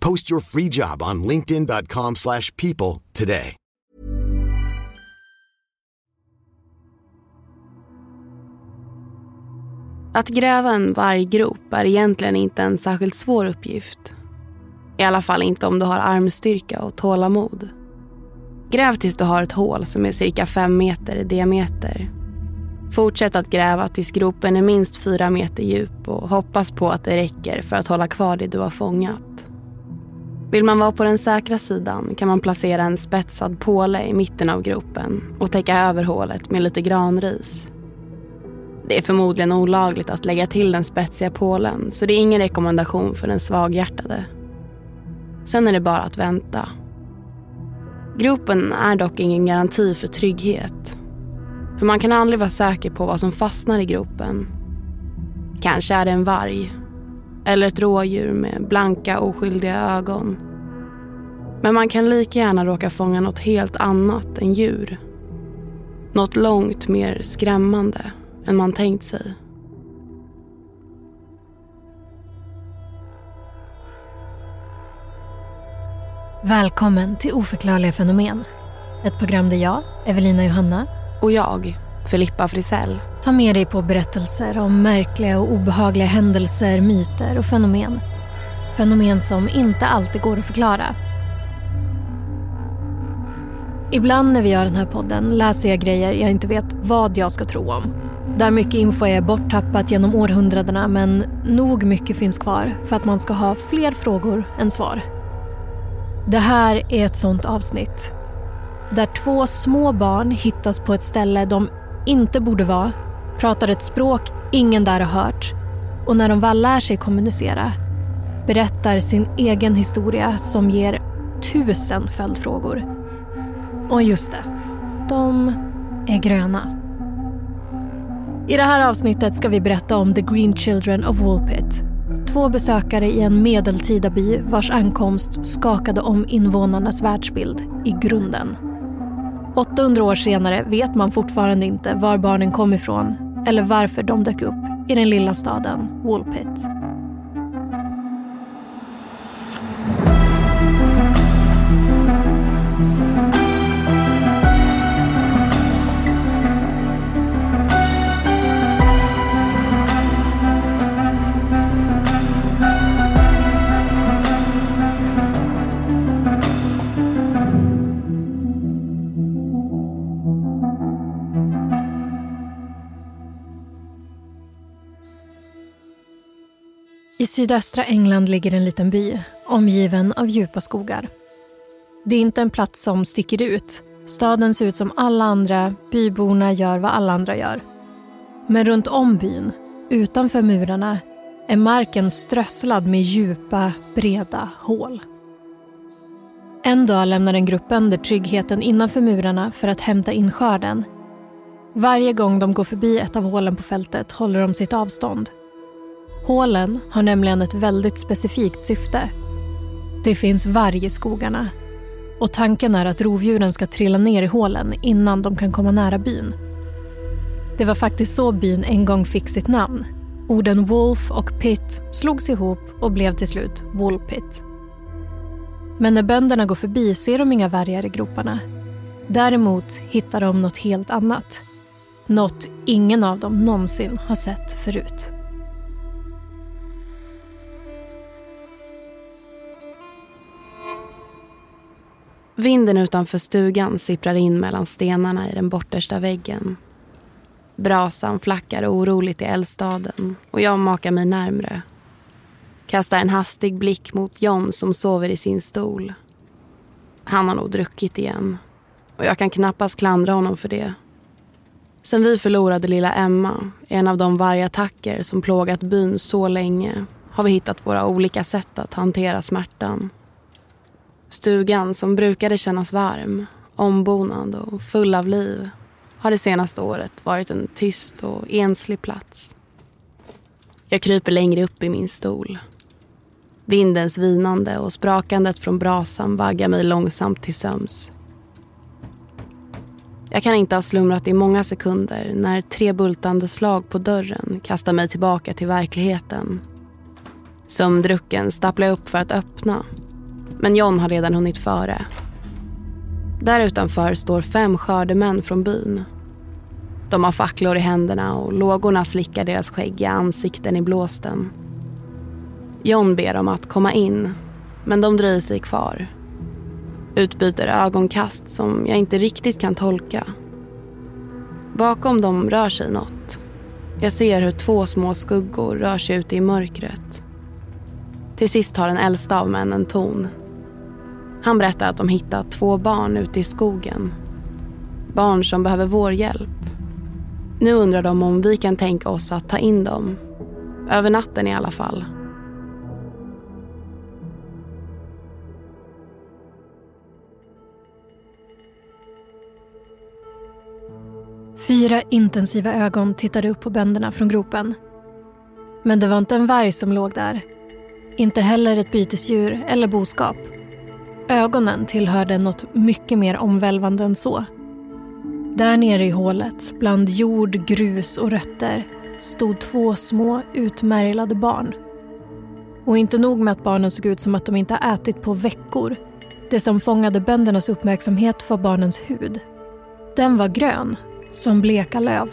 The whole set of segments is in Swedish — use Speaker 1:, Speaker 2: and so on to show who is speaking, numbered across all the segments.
Speaker 1: Post your free job on linkedin.com/people slash people today.
Speaker 2: Att gräva en varggrop är egentligen inte en särskilt svår uppgift. I alla fall inte om du har armstyrka och tålamod. Gräv tills du har ett hål som är cirka fem meter i diameter. Fortsätt att gräva tills gropen är minst fyra meter djup och hoppas på att det räcker för att hålla kvar det du har fångat. Vill man vara på den säkra sidan kan man placera en spetsad påle i mitten av gropen och täcka över hålet med lite granris. Det är förmodligen olagligt att lägga till den spetsiga pålen så det är ingen rekommendation för den svaghjärtade. Sen är det bara att vänta. Gropen är dock ingen garanti för trygghet. För man kan aldrig vara säker på vad som fastnar i gropen. Kanske är det en varg. Eller ett rådjur med blanka oskyldiga ögon. Men man kan lika gärna råka fånga något helt annat än djur. Något långt mer skrämmande än man tänkt sig.
Speaker 3: Välkommen till Oförklarliga fenomen. Ett program där jag, Evelina Johanna
Speaker 2: Och jag, Filippa Frisell,
Speaker 3: Ta med dig på berättelser om märkliga och obehagliga händelser, myter och fenomen. Fenomen som inte alltid går att förklara. Ibland när vi gör den här podden läser jag grejer jag inte vet vad jag ska tro om. Där mycket info är borttappat genom århundradena men nog mycket finns kvar för att man ska ha fler frågor än svar. Det här är ett sånt avsnitt. Där två små barn hittas på ett ställe de inte borde vara, pratar ett språk ingen där har hört och när de väl lär sig kommunicera berättar sin egen historia som ger tusen följdfrågor. Och just det, de är gröna. I det här avsnittet ska vi berätta om The Green Children of Woolpit. Två besökare i en medeltida by vars ankomst skakade om invånarnas världsbild i grunden. 800 år senare vet man fortfarande inte var barnen kom ifrån eller varför de dök upp i den lilla staden Woolpit. Sydöstra England ligger en liten by, omgiven av djupa skogar. Det är inte en plats som sticker ut. Staden ser ut som alla andra, byborna gör vad alla andra gör. Men runt om byn, utanför murarna, är marken strösslad med djupa, breda hål. En dag lämnar en grupp bönder tryggheten innanför murarna för att hämta in skörden. Varje gång de går förbi ett av hålen på fältet håller de sitt avstånd Hålen har nämligen ett väldigt specifikt syfte. Det finns varg i skogarna. och tanken är att rovdjuren ska trilla ner i hålen innan de kan komma nära byn. Det var faktiskt så byn en gång fick sitt namn. Orden wolf och pit slogs ihop och blev till slut Woolpit. Men när bönderna går förbi ser de inga vargar i groparna. Däremot hittar de något helt annat. Något ingen av dem någonsin har sett förut.
Speaker 2: Vinden utanför stugan sipprar in mellan stenarna i den bortersta väggen. Brasan flackar oroligt i eldstaden och jag makar mig närmre. Kastar en hastig blick mot John som sover i sin stol. Han har nog druckit igen och jag kan knappast klandra honom för det. Sen vi förlorade lilla Emma, en av de vargattacker som plågat byn så länge, har vi hittat våra olika sätt att hantera smärtan. Stugan som brukade kännas varm, ombonad och full av liv har det senaste året varit en tyst och enslig plats. Jag kryper längre upp i min stol. Vindens vinande och sprakandet från brasan vaggar mig långsamt till söms. Jag kan inte ha slumrat i många sekunder när tre bultande slag på dörren kastar mig tillbaka till verkligheten. Sömndrucken stapplar jag upp för att öppna men John har redan hunnit före. Där utanför står fem skördemän från byn. De har facklor i händerna och lågorna slickar deras skäggiga ansikten i blåsten. John ber dem att komma in, men de dröjer sig kvar. Utbyter ögonkast som jag inte riktigt kan tolka. Bakom dem rör sig något. Jag ser hur två små skuggor rör sig ute i mörkret. Till sist har den äldsta av männen ton han berättar att de hittat två barn ute i skogen. Barn som behöver vår hjälp. Nu undrar de om vi kan tänka oss att ta in dem. Över natten i alla fall.
Speaker 3: Fyra intensiva ögon tittade upp på bönderna från gropen. Men det var inte en varg som låg där. Inte heller ett bytesdjur eller boskap. Ögonen tillhörde något mycket mer omvälvande än så. Där nere i hålet, bland jord, grus och rötter, stod två små utmärglade barn. Och inte nog med att barnen såg ut som att de inte ätit på veckor. Det som fångade böndernas uppmärksamhet var barnens hud. Den var grön, som bleka löv.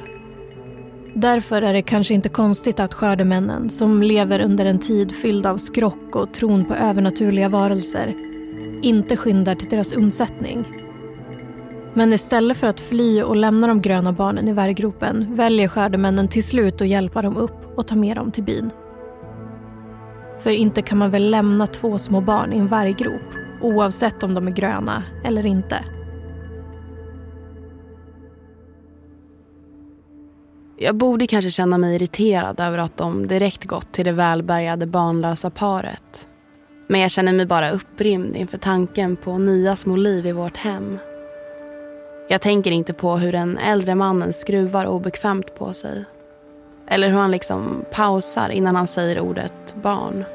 Speaker 3: Därför är det kanske inte konstigt att skördemännen, som lever under en tid fylld av skrock och tron på övernaturliga varelser, inte skyndar till deras undsättning. Men istället för att fly och lämna de gröna barnen i värgropen väljer skördemännen till slut att hjälpa dem upp och ta med dem till byn. För inte kan man väl lämna två små barn i en varggrop oavsett om de är gröna eller inte.
Speaker 2: Jag borde kanske känna mig irriterad över att de direkt gått till det välbärgade barnlösa paret men jag känner mig bara upprymd inför tanken på nya små liv i vårt hem. Jag tänker inte på hur den äldre mannen skruvar obekvämt på sig. Eller hur han liksom pausar innan han säger ordet barn.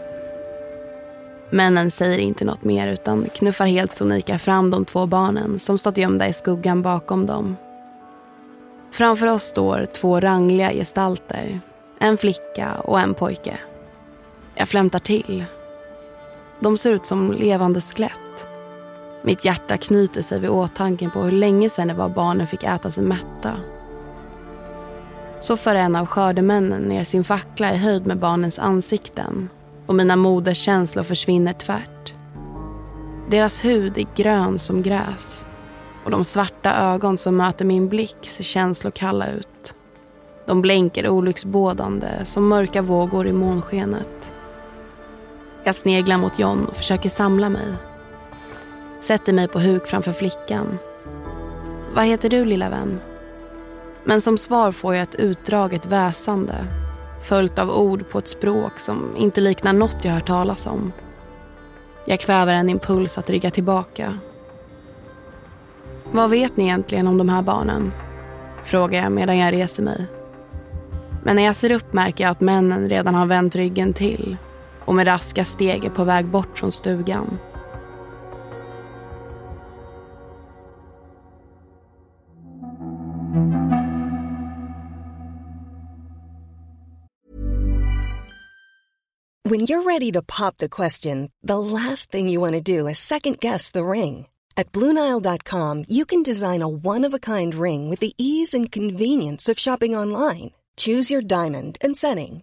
Speaker 2: Männen säger inte något mer utan knuffar helt sonika fram de två barnen som stått gömda i skuggan bakom dem. Framför oss står två rangliga gestalter. En flicka och en pojke. Jag flämtar till de ser ut som levande skelett. Mitt hjärta knyter sig vid åtanken på hur länge sedan det var barnen fick äta sig mätta. Så för en av skördemännen ner sin fackla i höjd med barnens ansikten och mina moderskänslor försvinner tvärt. Deras hud är grön som gräs och de svarta ögon som möter min blick ser känslokalla ut. De blänker olycksbådande som mörka vågor i månskenet. Jag sneglar mot John och försöker samla mig. Sätter mig på huk framför flickan. Vad heter du lilla vän? Men som svar får jag ett utdraget väsande följt av ord på ett språk som inte liknar något jag hört talas om. Jag kväver en impuls att rygga tillbaka. Vad vet ni egentligen om de här barnen? Frågar jag medan jag reser mig. Men när jag ser upp märker jag att männen redan har vänt ryggen till och med raska steg är på väg bort från stugan.
Speaker 4: When you're ready to pop the question, the last thing you want to do is second guess the ring. At BlueNile.com you can design a one-of-a-kind ring with the ease and convenience of shopping online. Choose your diamond and setting.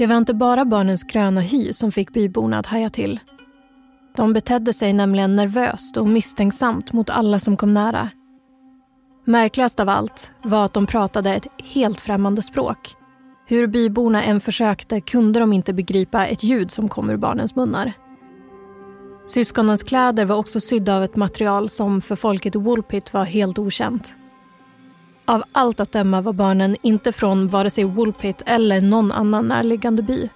Speaker 3: Det var inte bara barnens gröna hy som fick byborna att haja till. De betedde sig nämligen nervöst och misstänksamt mot alla som kom nära. Märkligast av allt var att de pratade ett helt främmande språk. Hur byborna än försökte kunde de inte begripa ett ljud som kom ur barnens munnar. Syskonens kläder var också sydda av ett material som för folket i Woolpit var helt okänt. Av allt att döma var barnen inte från vare sig Woolpit eller någon annan närliggande by.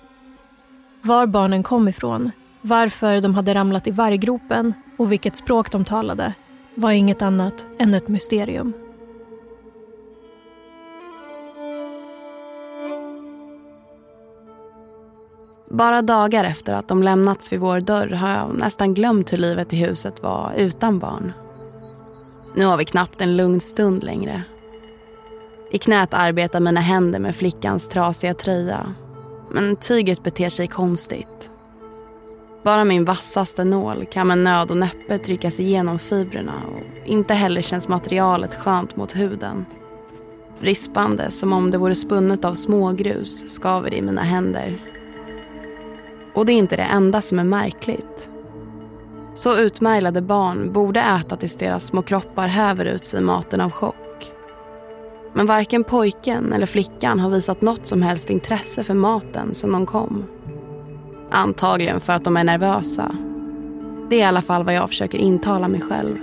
Speaker 3: Var barnen kom ifrån, varför de hade ramlat i varggropen och vilket språk de talade var inget annat än ett mysterium.
Speaker 2: Bara dagar efter att de lämnats vid vår dörr har jag nästan glömt hur livet i huset var utan barn. Nu har vi knappt en lugn stund längre. I knät arbetar mina händer med flickans trasiga tröja. Men tyget beter sig konstigt. Bara min vassaste nål kan med nöd och näppe trycka sig igenom fibrerna och inte heller känns materialet skönt mot huden. Rispande som om det vore spunnet av smågrus skaver det i mina händer. Och det är inte det enda som är märkligt. Så utmärglade barn borde äta tills deras små kroppar häver ut sig maten av chock. Men varken pojken eller flickan har visat något som helst intresse för maten sedan de kom. Antagligen för att de är nervösa. Det är i alla fall vad jag försöker intala mig själv.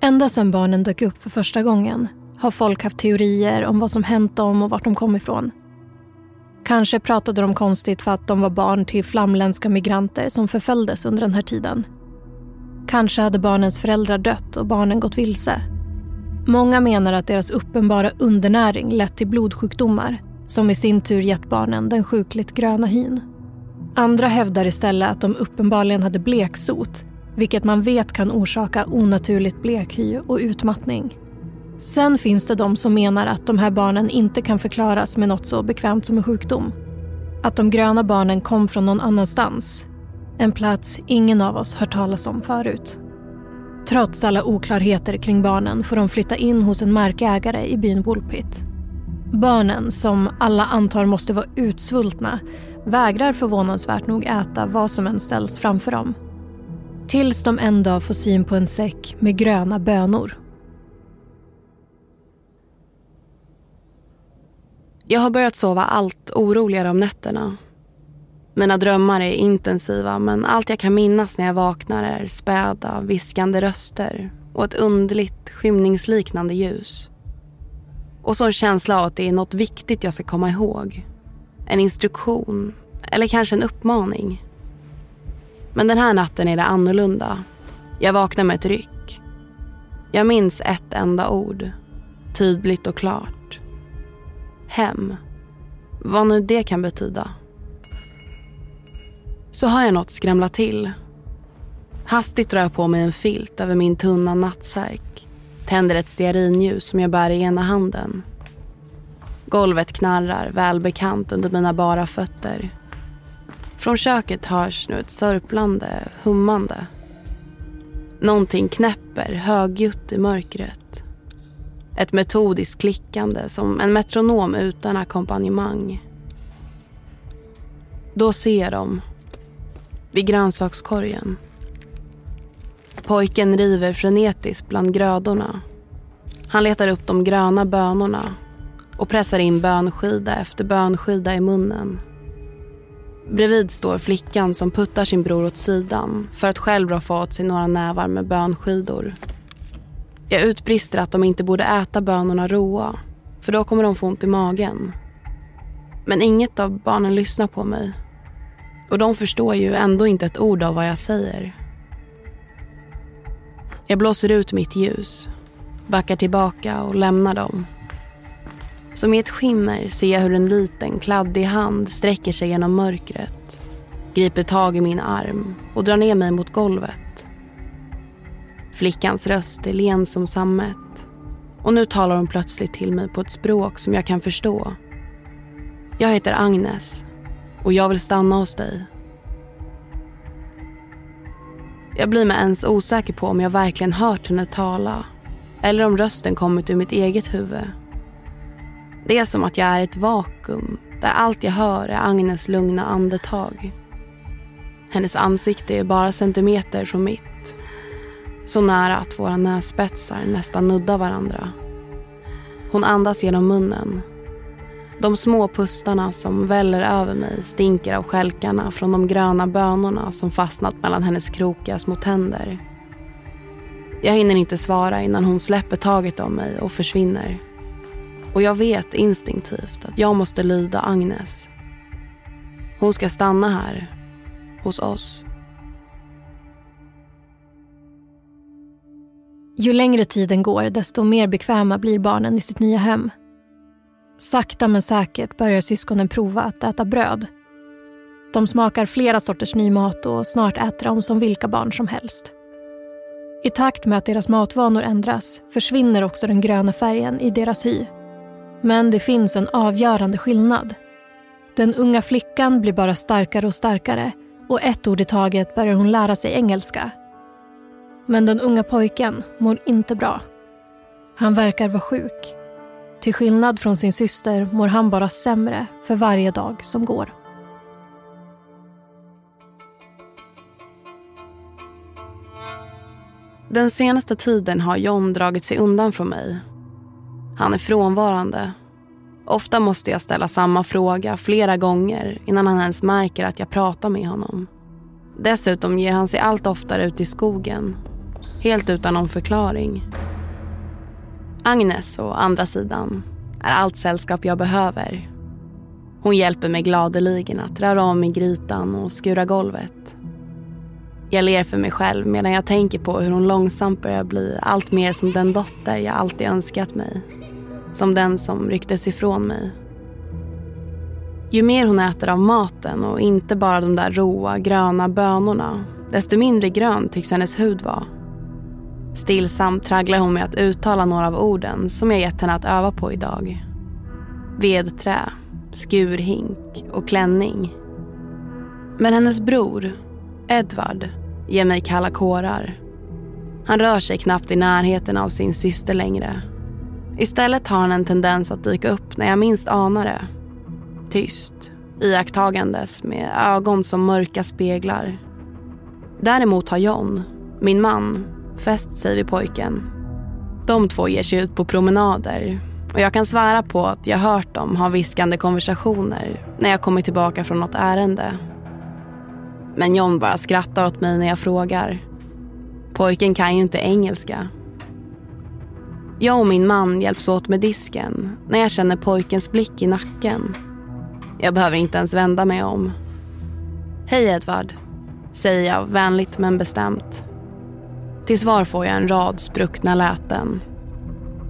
Speaker 3: Ända sedan barnen dök upp för första gången har folk haft teorier om vad som hänt dem och vart de kom ifrån. Kanske pratade de konstigt för att de var barn till flamländska migranter som förföljdes under den här tiden. Kanske hade barnens föräldrar dött och barnen gått vilse. Många menar att deras uppenbara undernäring lett till blodsjukdomar som i sin tur gett barnen den sjukligt gröna hyn. Andra hävdar istället att de uppenbarligen hade bleksot vilket man vet kan orsaka onaturligt blekhy och utmattning. Sen finns det de som menar att de här barnen inte kan förklaras med något så bekvämt som en sjukdom. Att de gröna barnen kom från någon annanstans. En plats ingen av oss hört talas om förut. Trots alla oklarheter kring barnen får de flytta in hos en markägare i byn Woolpit. Barnen, som alla antar måste vara utsvultna, vägrar förvånansvärt nog äta vad som än ställs framför dem. Tills de en dag får syn på en säck med gröna bönor.
Speaker 2: Jag har börjat sova allt oroligare om nätterna. Mina drömmar är intensiva men allt jag kan minnas när jag vaknar är späda, viskande röster och ett underligt skymningsliknande ljus. Och så en känsla av att det är något viktigt jag ska komma ihåg. En instruktion eller kanske en uppmaning. Men den här natten är det annorlunda. Jag vaknar med ett ryck. Jag minns ett enda ord. Tydligt och klart. Hem. Vad nu det kan betyda så hör jag något skramla till. Hastigt drar jag på mig en filt över min tunna nattsärk. Tänder ett stearinljus som jag bär i ena handen. Golvet knarrar välbekant under mina bara fötter. Från köket hörs nu ett sörplande, hummande. Någonting knäpper högljutt i mörkret. Ett metodiskt klickande som en metronom utan ackompanjemang. Då ser jag dem. Vid grönsakskorgen. Pojken river frenetiskt bland grödorna. Han letar upp de gröna bönorna och pressar in bönskida efter bönskida i munnen. Bredvid står flickan som puttar sin bror åt sidan för att själv roffa åt sig några nävar med bönskidor. Jag utbrister att de inte borde äta bönorna råa för då kommer de få ont i magen. Men inget av barnen lyssnar på mig. Och de förstår ju ändå inte ett ord av vad jag säger. Jag blåser ut mitt ljus, backar tillbaka och lämnar dem. Som i ett skimmer ser jag hur en liten kladdig hand sträcker sig genom mörkret, griper tag i min arm och drar ner mig mot golvet. Flickans röst är len som sammet och nu talar hon plötsligt till mig på ett språk som jag kan förstå. Jag heter Agnes och jag vill stanna hos dig. Jag blir mig ens osäker på om jag verkligen hört henne tala eller om rösten kommit ur mitt eget huvud. Det är som att jag är ett vakuum där allt jag hör är Agnes lugna andetag. Hennes ansikte är bara centimeter från mitt. Så nära att våra nässpetsar nästan nuddar varandra. Hon andas genom munnen. De små pustarna som väller över mig stinker av skälkarna från de gröna bönorna som fastnat mellan hennes krokiga små tänder. Jag hinner inte svara innan hon släpper taget om mig och försvinner. Och jag vet instinktivt att jag måste lyda Agnes. Hon ska stanna här, hos oss.
Speaker 3: Ju längre tiden går, desto mer bekväma blir barnen i sitt nya hem. Sakta men säkert börjar syskonen prova att äta bröd. De smakar flera sorters ny mat och snart äter de som vilka barn som helst. I takt med att deras matvanor ändras försvinner också den gröna färgen i deras hy. Men det finns en avgörande skillnad. Den unga flickan blir bara starkare och starkare och ett ord i taget börjar hon lära sig engelska. Men den unga pojken mår inte bra. Han verkar vara sjuk. Till skillnad från sin syster mår han bara sämre för varje dag som går.
Speaker 2: Den senaste tiden har John dragit sig undan från mig. Han är frånvarande. Ofta måste jag ställa samma fråga flera gånger innan han ens märker att jag pratar med honom. Dessutom ger han sig allt oftare ut i skogen. Helt utan någon förklaring. Agnes, å andra sidan, är allt sällskap jag behöver. Hon hjälper mig gladeligen att röra om i grytan och skura golvet. Jag ler för mig själv medan jag tänker på hur hon långsamt börjar bli allt mer som den dotter jag alltid önskat mig. Som den som rycktes ifrån mig. Ju mer hon äter av maten och inte bara de där råa gröna bönorna, desto mindre grön tycks hennes hud vara. Stillsamt tragglar hon med att uttala några av orden som jag gett henne att öva på idag. Vedträ, skurhink och klänning. Men hennes bror, Edvard, ger mig kalla kårar. Han rör sig knappt i närheten av sin syster längre. Istället har han en tendens att dyka upp när jag minst anar det. Tyst, iakttagandes med ögon som mörka speglar. Däremot har John, min man, fäst sig vid pojken. De två ger sig ut på promenader och jag kan svära på att jag hört dem ha viskande konversationer när jag kommit tillbaka från något ärende. Men John bara skrattar åt mig när jag frågar. Pojken kan ju inte engelska. Jag och min man hjälps åt med disken när jag känner pojkens blick i nacken. Jag behöver inte ens vända mig om. Hej Edvard, säger jag vänligt men bestämt. Till svar får jag en rad spruckna läten.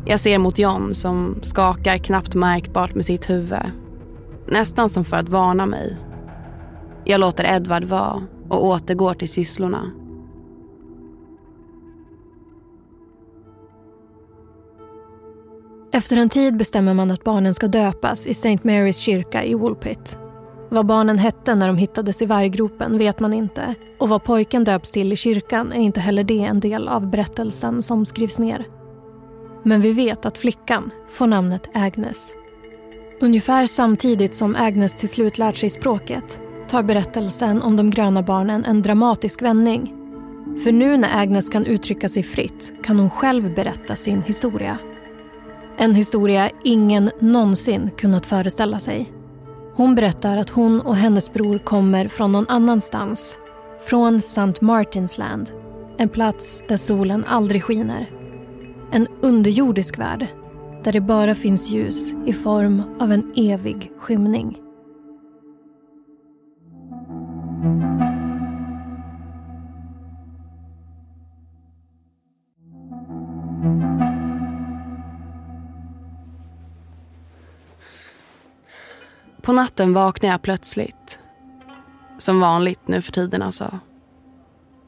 Speaker 2: Jag ser mot John som skakar knappt märkbart med sitt huvud. Nästan som för att varna mig. Jag låter Edvard vara och återgår till sysslorna.
Speaker 3: Efter en tid bestämmer man att barnen ska döpas i St. Marys kyrka i Woolpit. Vad barnen hette när de hittades i varggropen vet man inte och vad pojken döps till i kyrkan är inte heller det en del av berättelsen som skrivs ner. Men vi vet att flickan får namnet Agnes. Ungefär samtidigt som Agnes till slut lärt sig språket tar berättelsen om de gröna barnen en dramatisk vändning. För nu när Agnes kan uttrycka sig fritt kan hon själv berätta sin historia. En historia ingen någonsin kunnat föreställa sig. Hon berättar att hon och hennes bror kommer från någon annanstans. Från St. Martins Land. En plats där solen aldrig skiner. En underjordisk värld där det bara finns ljus i form av en evig skymning.
Speaker 2: På natten vaknar jag plötsligt. Som vanligt nu för tiden alltså.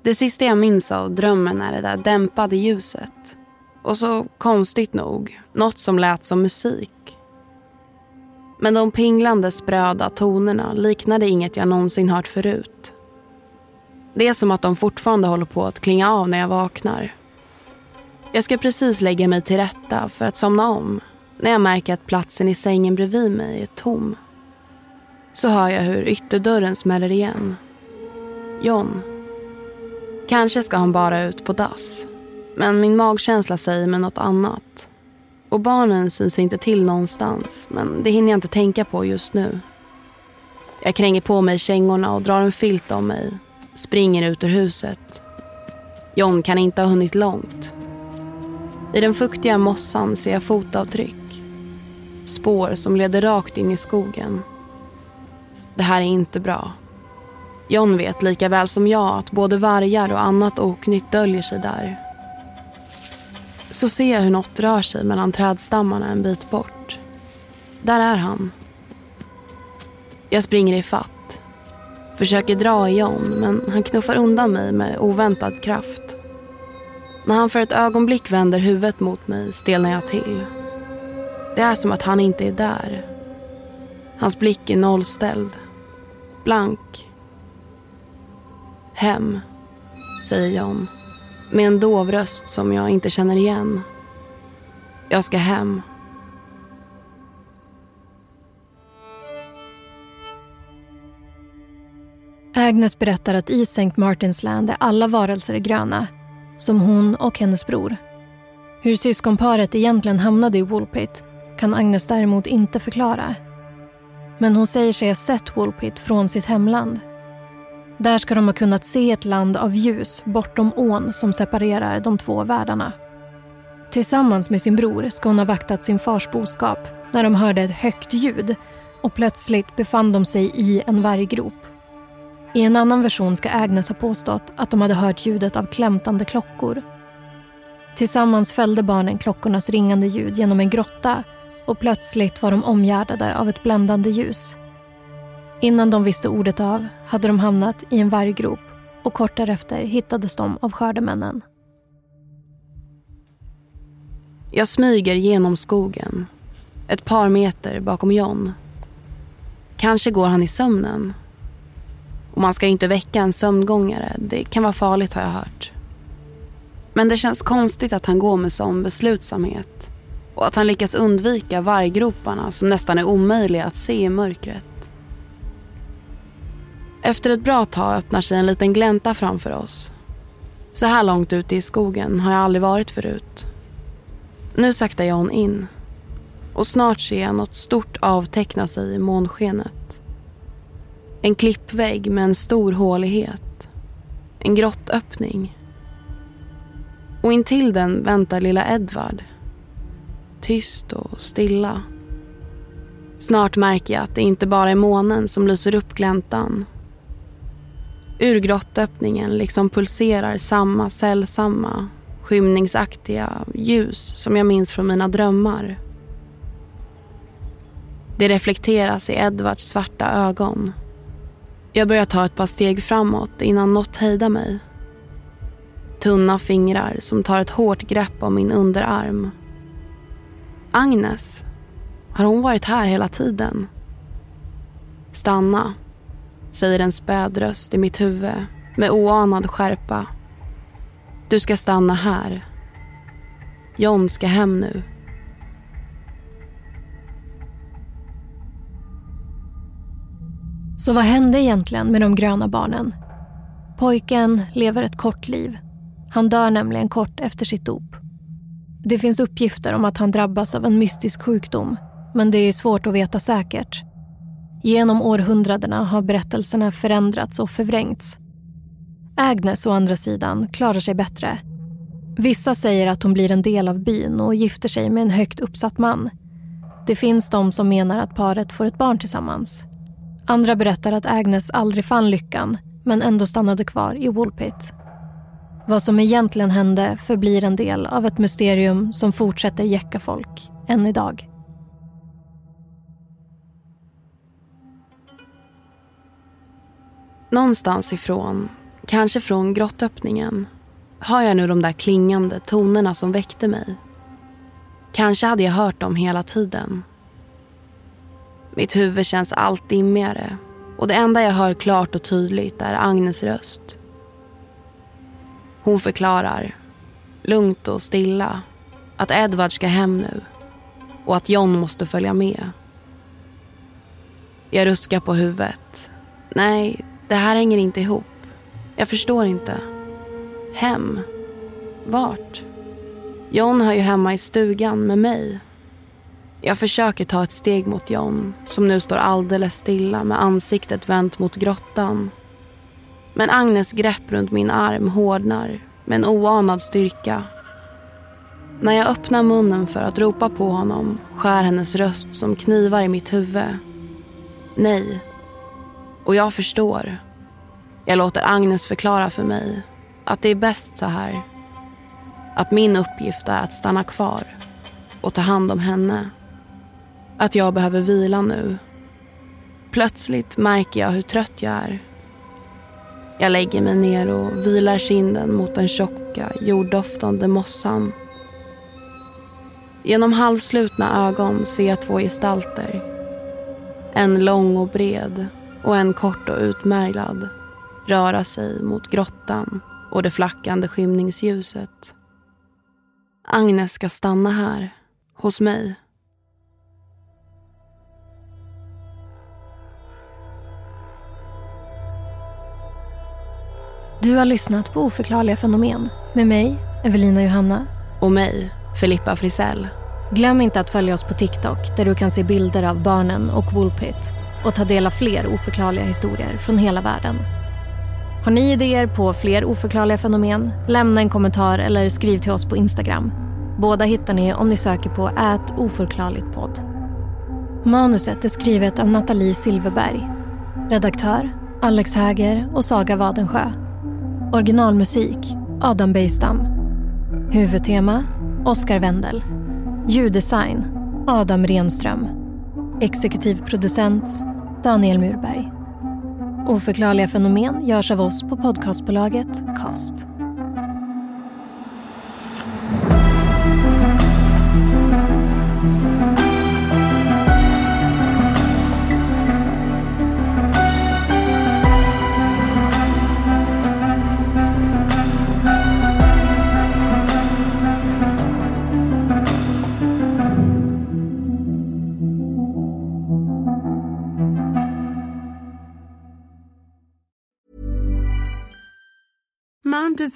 Speaker 2: Det sista jag minns av drömmen är det där dämpade ljuset. Och så konstigt nog, något som lät som musik. Men de pinglande spröda tonerna liknade inget jag någonsin hört förut. Det är som att de fortfarande håller på att klinga av när jag vaknar. Jag ska precis lägga mig till rätta för att somna om när jag märker att platsen i sängen bredvid mig är tom. Så hör jag hur ytterdörren smäller igen. John. Kanske ska han bara ut på dass. Men min magkänsla säger mig något annat. Och barnen syns inte till någonstans, men det hinner jag inte tänka på just nu. Jag kränger på mig kängorna och drar en filt om mig. Springer ut ur huset. John kan inte ha hunnit långt. I den fuktiga mossan ser jag fotavtryck. Spår som leder rakt in i skogen. Det här är inte bra. John vet lika väl som jag att både vargar och annat oknytt döljer sig där. Så ser jag hur något rör sig mellan trädstammarna en bit bort. Där är han. Jag springer i fatt. Försöker dra i John, men han knuffar undan mig med oväntad kraft. När han för ett ögonblick vänder huvudet mot mig stelnar jag till. Det är som att han inte är där. Hans blick är nollställd. Blank. Hem, säger John. Med en dov röst som jag inte känner igen. Jag ska hem.
Speaker 3: Agnes berättar att i St. Martins Land är alla varelser gröna. Som hon och hennes bror. Hur syskonparet egentligen hamnade i Woolpit kan Agnes däremot inte förklara. Men hon säger sig ha sett Woolpit från sitt hemland. Där ska de ha kunnat se ett land av ljus bortom ån som separerar de två världarna. Tillsammans med sin bror ska hon ha vaktat sin fars boskap när de hörde ett högt ljud och plötsligt befann de sig i en varggrop. I en annan version ska Agnes ha påstått att de hade hört ljudet av klämtande klockor. Tillsammans följde barnen klockornas ringande ljud genom en grotta och plötsligt var de omgärdade av ett bländande ljus. Innan de visste ordet av hade de hamnat i en varggrop och kort därefter hittades de av skördemännen.
Speaker 2: Jag smyger genom skogen. Ett par meter bakom John. Kanske går han i sömnen. Och man ska ju inte väcka en sömngångare. Det kan vara farligt har jag hört. Men det känns konstigt att han går med sån beslutsamhet. Och att han lyckas undvika varggroparna som nästan är omöjliga att se i mörkret. Efter ett bra tag öppnar sig en liten glänta framför oss. Så här långt ute i skogen har jag aldrig varit förut. Nu saktar John in. Och snart ser jag något stort avteckna sig i månskenet. En klippvägg med en stor hålighet. En grottöppning. Och intill den väntar lilla Edvard. Tyst och stilla. Snart märker jag att det inte bara är månen som lyser upp gläntan Ur grottöppningen liksom pulserar samma sällsamma, skymningsaktiga ljus som jag minns från mina drömmar. Det reflekteras i Edvards svarta ögon. Jag börjar ta ett par steg framåt innan något hejdar mig. Tunna fingrar som tar ett hårt grepp om min underarm. Agnes. Har hon varit här hela tiden? Stanna, säger en späd röst i mitt huvud med oanad skärpa. Du ska stanna här. John ska hem nu.
Speaker 3: Så vad hände egentligen med de gröna barnen? Pojken lever ett kort liv. Han dör nämligen kort efter sitt dop. Det finns uppgifter om att han drabbas av en mystisk sjukdom men det är svårt att veta säkert. Genom århundradena har berättelserna förändrats och förvrängts. Agnes å andra sidan klarar sig bättre. Vissa säger att hon blir en del av byn och gifter sig med en högt uppsatt man. Det finns de som menar att paret får ett barn tillsammans. Andra berättar att Agnes aldrig fann lyckan men ändå stannade kvar i Woolpit. Vad som egentligen hände förblir en del av ett mysterium som fortsätter jäcka folk än idag.
Speaker 2: Någonstans ifrån, kanske från grottöppningen, hör jag nu de där klingande tonerna som väckte mig. Kanske hade jag hört dem hela tiden. Mitt huvud känns allt dimmigare och det enda jag hör klart och tydligt är Agnes röst. Hon förklarar, lugnt och stilla, att Edward ska hem nu och att John måste följa med. Jag ruskar på huvudet. Nej, det här hänger inte ihop. Jag förstår inte. Hem? Vart? John hör ju hemma i stugan med mig. Jag försöker ta ett steg mot John som nu står alldeles stilla med ansiktet vänt mot grottan. Men Agnes grepp runt min arm hårdnar med en oanad styrka. När jag öppnar munnen för att ropa på honom skär hennes röst som knivar i mitt huvud. Nej. Och jag förstår. Jag låter Agnes förklara för mig att det är bäst så här. Att min uppgift är att stanna kvar och ta hand om henne. Att jag behöver vila nu. Plötsligt märker jag hur trött jag är. Jag lägger mig ner och vilar kinden mot den tjocka, jorddoftande mossan. Genom halvslutna ögon ser jag två gestalter. En lång och bred och en kort och utmärglad röra sig mot grottan och det flackande skymningsljuset. Agnes ska stanna här, hos mig.
Speaker 3: Du har lyssnat på Oförklarliga fenomen med mig, Evelina Johanna.
Speaker 2: Och mig, Filippa Frisell.
Speaker 3: Glöm inte att följa oss på TikTok där du kan se bilder av barnen och Woolpit och ta del av fler oförklarliga historier från hela världen. Har ni idéer på fler oförklarliga fenomen? Lämna en kommentar eller skriv till oss på Instagram. Båda hittar ni om ni söker på ät oförklarligtpodd. Manuset är skrivet av Nathalie Silverberg. Redaktör Alex Häger och Saga Wadensjö. Originalmusik Adam Bejstam. Huvudtema Oscar Wendel. Ljuddesign Adam Renström. Exekutiv producent Daniel Murberg. Oförklarliga fenomen görs av oss på podcastbolaget Cast.